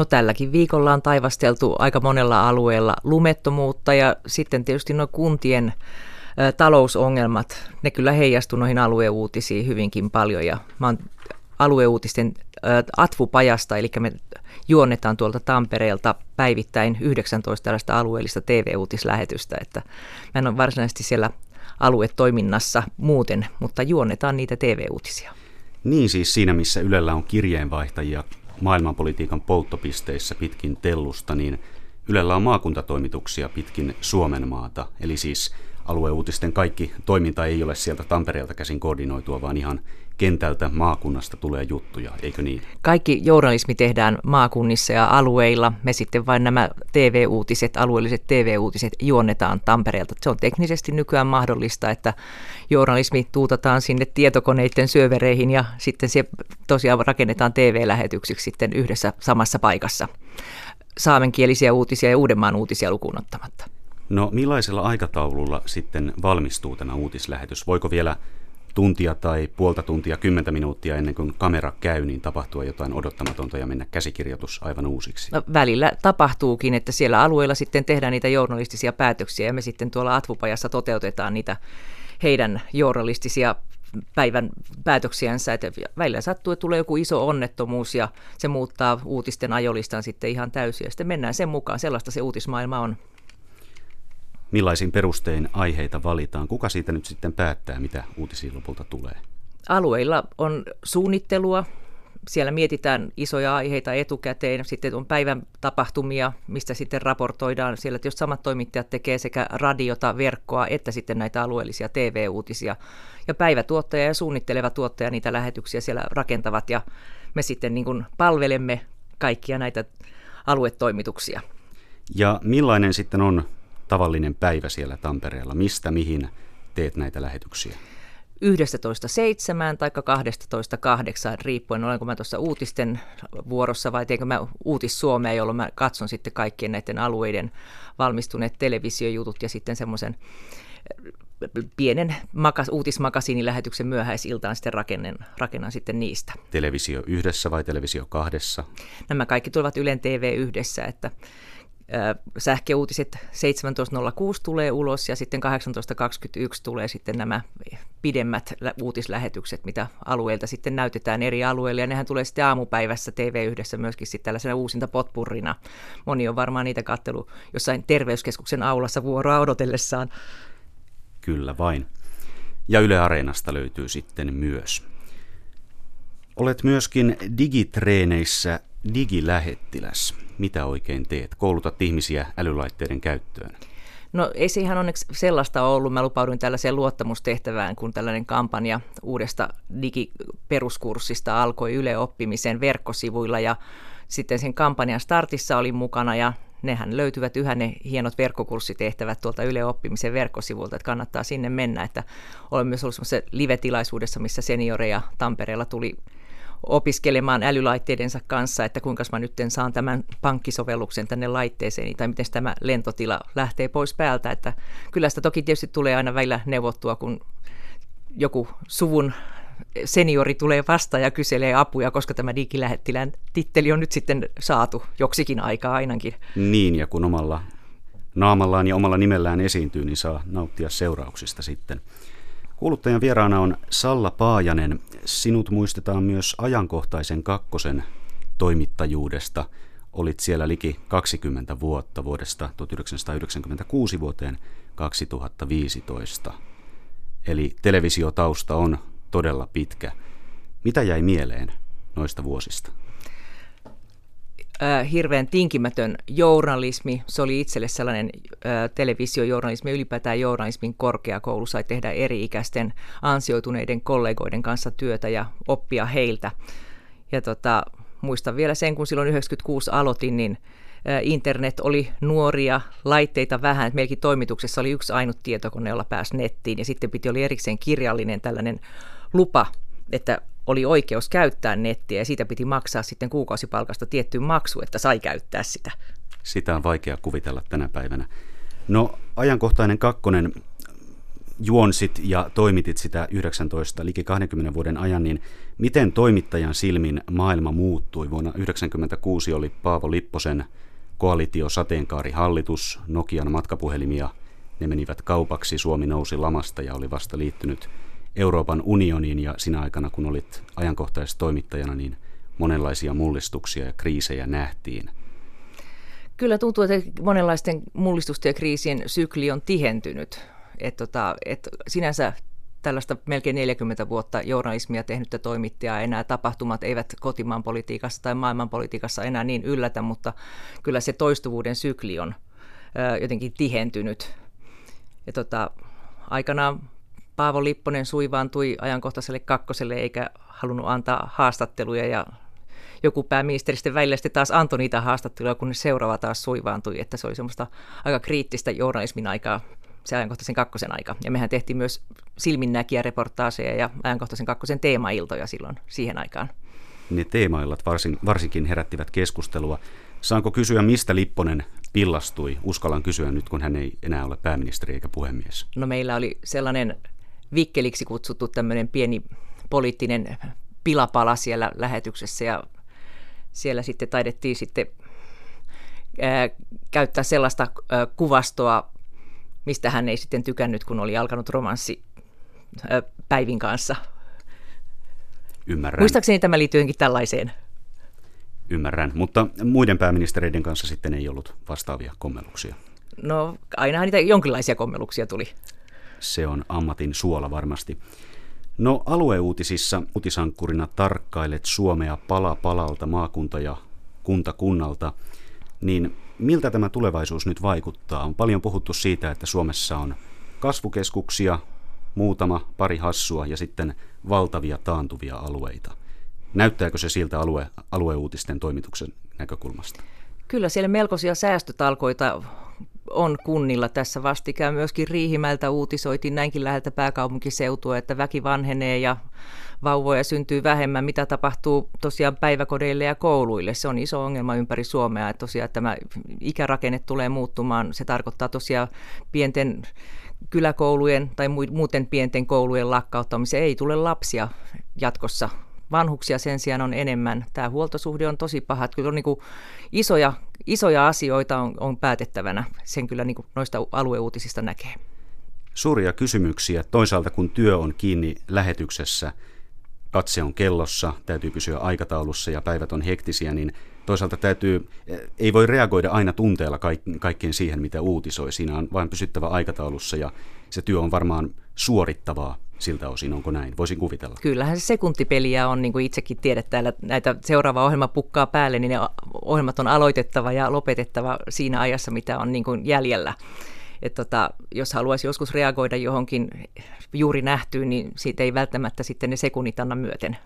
No tälläkin viikolla on taivasteltu aika monella alueella lumettomuutta ja sitten tietysti nuo kuntien ä, talousongelmat, ne kyllä heijastuu noihin alueuutisiin hyvinkin paljon ja mä oon alueuutisten ä, Atvu-pajasta, eli me juonnetaan tuolta Tampereelta päivittäin 19 tällaista alueellista TV-uutislähetystä, että mä en ole varsinaisesti siellä aluetoiminnassa muuten, mutta juonnetaan niitä TV-uutisia. Niin siis siinä, missä Ylellä on kirjeenvaihtajia maailmanpolitiikan polttopisteissä pitkin tellusta, niin Ylellä on maakuntatoimituksia pitkin Suomen maata. Eli siis alueuutisten kaikki toiminta ei ole sieltä Tampereelta käsin koordinoitua, vaan ihan kentältä maakunnasta tulee juttuja, eikö niin? Kaikki journalismi tehdään maakunnissa ja alueilla. Me sitten vain nämä TV-uutiset, alueelliset TV-uutiset juonnetaan Tampereelta. Se on teknisesti nykyään mahdollista, että journalismi tuutataan sinne tietokoneiden syövereihin ja sitten se tosiaan rakennetaan TV-lähetyksiksi sitten yhdessä samassa paikassa. Saamenkielisiä uutisia ja Uudenmaan uutisia lukuun ottamatta. No millaisella aikataululla sitten valmistuu tämä uutislähetys? Voiko vielä tuntia tai puolta tuntia, kymmentä minuuttia ennen kuin kamera käy, niin tapahtuu jotain odottamatonta ja mennä käsikirjoitus aivan uusiksi? No, välillä tapahtuukin, että siellä alueella sitten tehdään niitä journalistisia päätöksiä ja me sitten tuolla Atvupajassa toteutetaan niitä heidän journalistisia päivän päätöksiänsä, että välillä sattuu, että tulee joku iso onnettomuus ja se muuttaa uutisten ajolistan sitten ihan täysin ja sitten mennään sen mukaan, sellaista se uutismaailma on millaisin perustein aiheita valitaan? Kuka siitä nyt sitten päättää, mitä uutisiin lopulta tulee? Alueilla on suunnittelua. Siellä mietitään isoja aiheita etukäteen. Sitten on päivän tapahtumia, mistä sitten raportoidaan. Siellä jos samat toimittajat tekee sekä radiota, verkkoa, että sitten näitä alueellisia TV-uutisia. Ja päivätuottaja ja suunnitteleva tuottaja niitä lähetyksiä siellä rakentavat. Ja me sitten niin kuin palvelemme kaikkia näitä aluetoimituksia. Ja millainen sitten on tavallinen päivä siellä Tampereella? Mistä mihin teet näitä lähetyksiä? 11.7 tai 12.8, riippuen olenko mä tuossa uutisten vuorossa vai teenkö mä uutis Suomea, jolloin mä katson sitten kaikkien näiden alueiden valmistuneet televisiojutut ja sitten semmoisen eh, pienen makas, uutismakasiinilähetyksen myöhäisiltaan sitten rakennan, rakennan sitten niistä. Televisio yhdessä vai televisio kahdessa? Nämä kaikki tulevat Ylen TV yhdessä, että sähköuutiset 17.06 tulee ulos ja sitten 18.21 tulee sitten nämä pidemmät uutislähetykset, mitä alueilta sitten näytetään eri alueille. Ja nehän tulee sitten aamupäivässä TV yhdessä myöskin sitten tällaisena uusinta potpurrina. Moni on varmaan niitä kattelu jossain terveyskeskuksen aulassa vuoroa odotellessaan. Kyllä vain. Ja Yle Areenasta löytyy sitten myös. Olet myöskin digitreeneissä digilähettiläs mitä oikein teet? Koulutat ihmisiä älylaitteiden käyttöön. No ei se ihan onneksi sellaista ollut. Mä lupauduin tällaiseen luottamustehtävään, kun tällainen kampanja uudesta digiperuskurssista alkoi Yle Oppimisen verkkosivuilla ja sitten sen kampanjan startissa olin mukana ja nehän löytyvät yhä ne hienot verkkokurssitehtävät tuolta Yle Oppimisen verkkosivulta, että kannattaa sinne mennä. Että olen myös ollut live-tilaisuudessa, missä senioreja Tampereella tuli opiskelemaan älylaitteidensa kanssa, että kuinka mä nyt saan tämän pankkisovelluksen tänne laitteeseen tai miten tämä lentotila lähtee pois päältä. Että kyllä sitä toki tietysti tulee aina välillä neuvottua, kun joku suvun seniori tulee vasta ja kyselee apuja, koska tämä digilähettilän titteli on nyt sitten saatu joksikin aikaa ainakin. Niin, ja kun omalla naamallaan ja omalla nimellään esiintyy, niin saa nauttia seurauksista sitten. Kuuluttajan vieraana on Salla Paajanen. Sinut muistetaan myös ajankohtaisen kakkosen toimittajuudesta. Olit siellä liki 20 vuotta vuodesta 1996 vuoteen 2015. Eli televisiotausta on todella pitkä. Mitä jäi mieleen noista vuosista? Hirveän tinkimätön journalismi. Se oli itselle sellainen televisiojournalismi, ylipäätään journalismin korkeakoulu sai tehdä eri-ikäisten ansioituneiden kollegoiden kanssa työtä ja oppia heiltä. Ja tota, muistan vielä sen, kun silloin 96 aloitin, niin internet oli nuoria, laitteita vähän, että meilläkin toimituksessa oli yksi ainut tietokone, jolla pääsi nettiin ja sitten piti olla erikseen kirjallinen tällainen lupa, että oli oikeus käyttää nettiä ja siitä piti maksaa sitten kuukausipalkasta tietty maksu, että sai käyttää sitä. Sitä on vaikea kuvitella tänä päivänä. No ajankohtainen kakkonen juonsit ja toimitit sitä 19, liki 20 vuoden ajan, niin Miten toimittajan silmin maailma muuttui? Vuonna 1996 oli Paavo Lipposen koalitio sateenkaarihallitus, Nokian matkapuhelimia, ne menivät kaupaksi, Suomi nousi lamasta ja oli vasta liittynyt Euroopan unioniin ja sinä aikana kun olit ajankohtaistoimittajana, niin monenlaisia mullistuksia ja kriisejä nähtiin. Kyllä tuntuu, että monenlaisten mullistusten ja kriisien sykli on tihentynyt. Et tota, et sinänsä tällaista melkein 40 vuotta journalismia tehnyttä toimittajaa enää tapahtumat eivät kotimaan politiikassa tai maailman politiikassa enää niin yllätä, mutta kyllä se toistuvuuden sykli on jotenkin tihentynyt. Ja tota, aikanaan Paavo Lipponen suivaantui ajankohtaiselle kakkoselle eikä halunnut antaa haastatteluja ja joku pääministeri sitten välillä sitten taas antoi niitä haastatteluja, kun ne seuraava taas suivaantui, että se oli semmoista aika kriittistä journalismin aikaa se ajankohtaisen kakkosen aika. Ja mehän tehtiin myös silminnäkiä reportaaseja ja ajankohtaisen kakkosen teemailtoja silloin siihen aikaan. Ne teemaillat varsin, varsinkin herättivät keskustelua. Saanko kysyä, mistä Lipponen pillastui? Uskallan kysyä nyt, kun hän ei enää ole pääministeri eikä puhemies. No meillä oli sellainen vikkeliksi kutsuttu tämmöinen pieni poliittinen pilapala siellä lähetyksessä ja siellä sitten taidettiin sitten ää, käyttää sellaista ää, kuvastoa, mistä hän ei sitten tykännyt, kun oli alkanut romanssi ää, Päivin kanssa. Ymmärrän. Muistaakseni tämä liittyy johonkin tällaiseen. Ymmärrän, mutta muiden pääministereiden kanssa sitten ei ollut vastaavia kommelluksia. No ainahan niitä jonkinlaisia kommelluksia tuli. Se on ammatin suola varmasti. No alueuutisissa uutisankkurina tarkkailet Suomea pala palalta maakunta ja kunta kunnalta, niin miltä tämä tulevaisuus nyt vaikuttaa? On paljon puhuttu siitä, että Suomessa on kasvukeskuksia, muutama, pari hassua ja sitten valtavia taantuvia alueita. Näyttääkö se siltä alue, alueuutisten toimituksen näkökulmasta? Kyllä siellä melkoisia säästötalkoita on kunnilla tässä vastikään. Myöskin Riihimältä uutisoitiin näinkin läheltä pääkaupunkiseutua, että väki vanhenee ja vauvoja syntyy vähemmän. Mitä tapahtuu tosiaan päiväkodeille ja kouluille? Se on iso ongelma ympäri Suomea, että tosiaan tämä ikärakenne tulee muuttumaan. Se tarkoittaa tosiaan pienten kyläkoulujen tai muuten pienten koulujen lakkauttamisen. Ei tule lapsia jatkossa vanhuksia sen sijaan on enemmän. Tämä huoltosuhde on tosi paha. Kyllä on niin kuin isoja, isoja asioita on, on päätettävänä. Sen kyllä niin kuin noista alueuutisista näkee. Suuria kysymyksiä. Toisaalta kun työ on kiinni lähetyksessä, katse on kellossa, täytyy pysyä aikataulussa ja päivät on hektisiä, niin toisaalta täytyy, ei voi reagoida aina tunteella kaikkeen siihen, mitä uutisoi. Siinä on vain pysyttävä aikataulussa ja se työ on varmaan suorittavaa siltä osin, onko näin? Voisin kuvitella. Kyllähän se sekuntipeliä on, niin kuin itsekin tiedät täällä, näitä seuraava ohjelma pukkaa päälle, niin ne ohjelmat on aloitettava ja lopetettava siinä ajassa, mitä on niin kuin jäljellä. Et tota, jos haluaisi joskus reagoida johonkin juuri nähtyyn, niin siitä ei välttämättä sitten ne sekunnit anna myöten.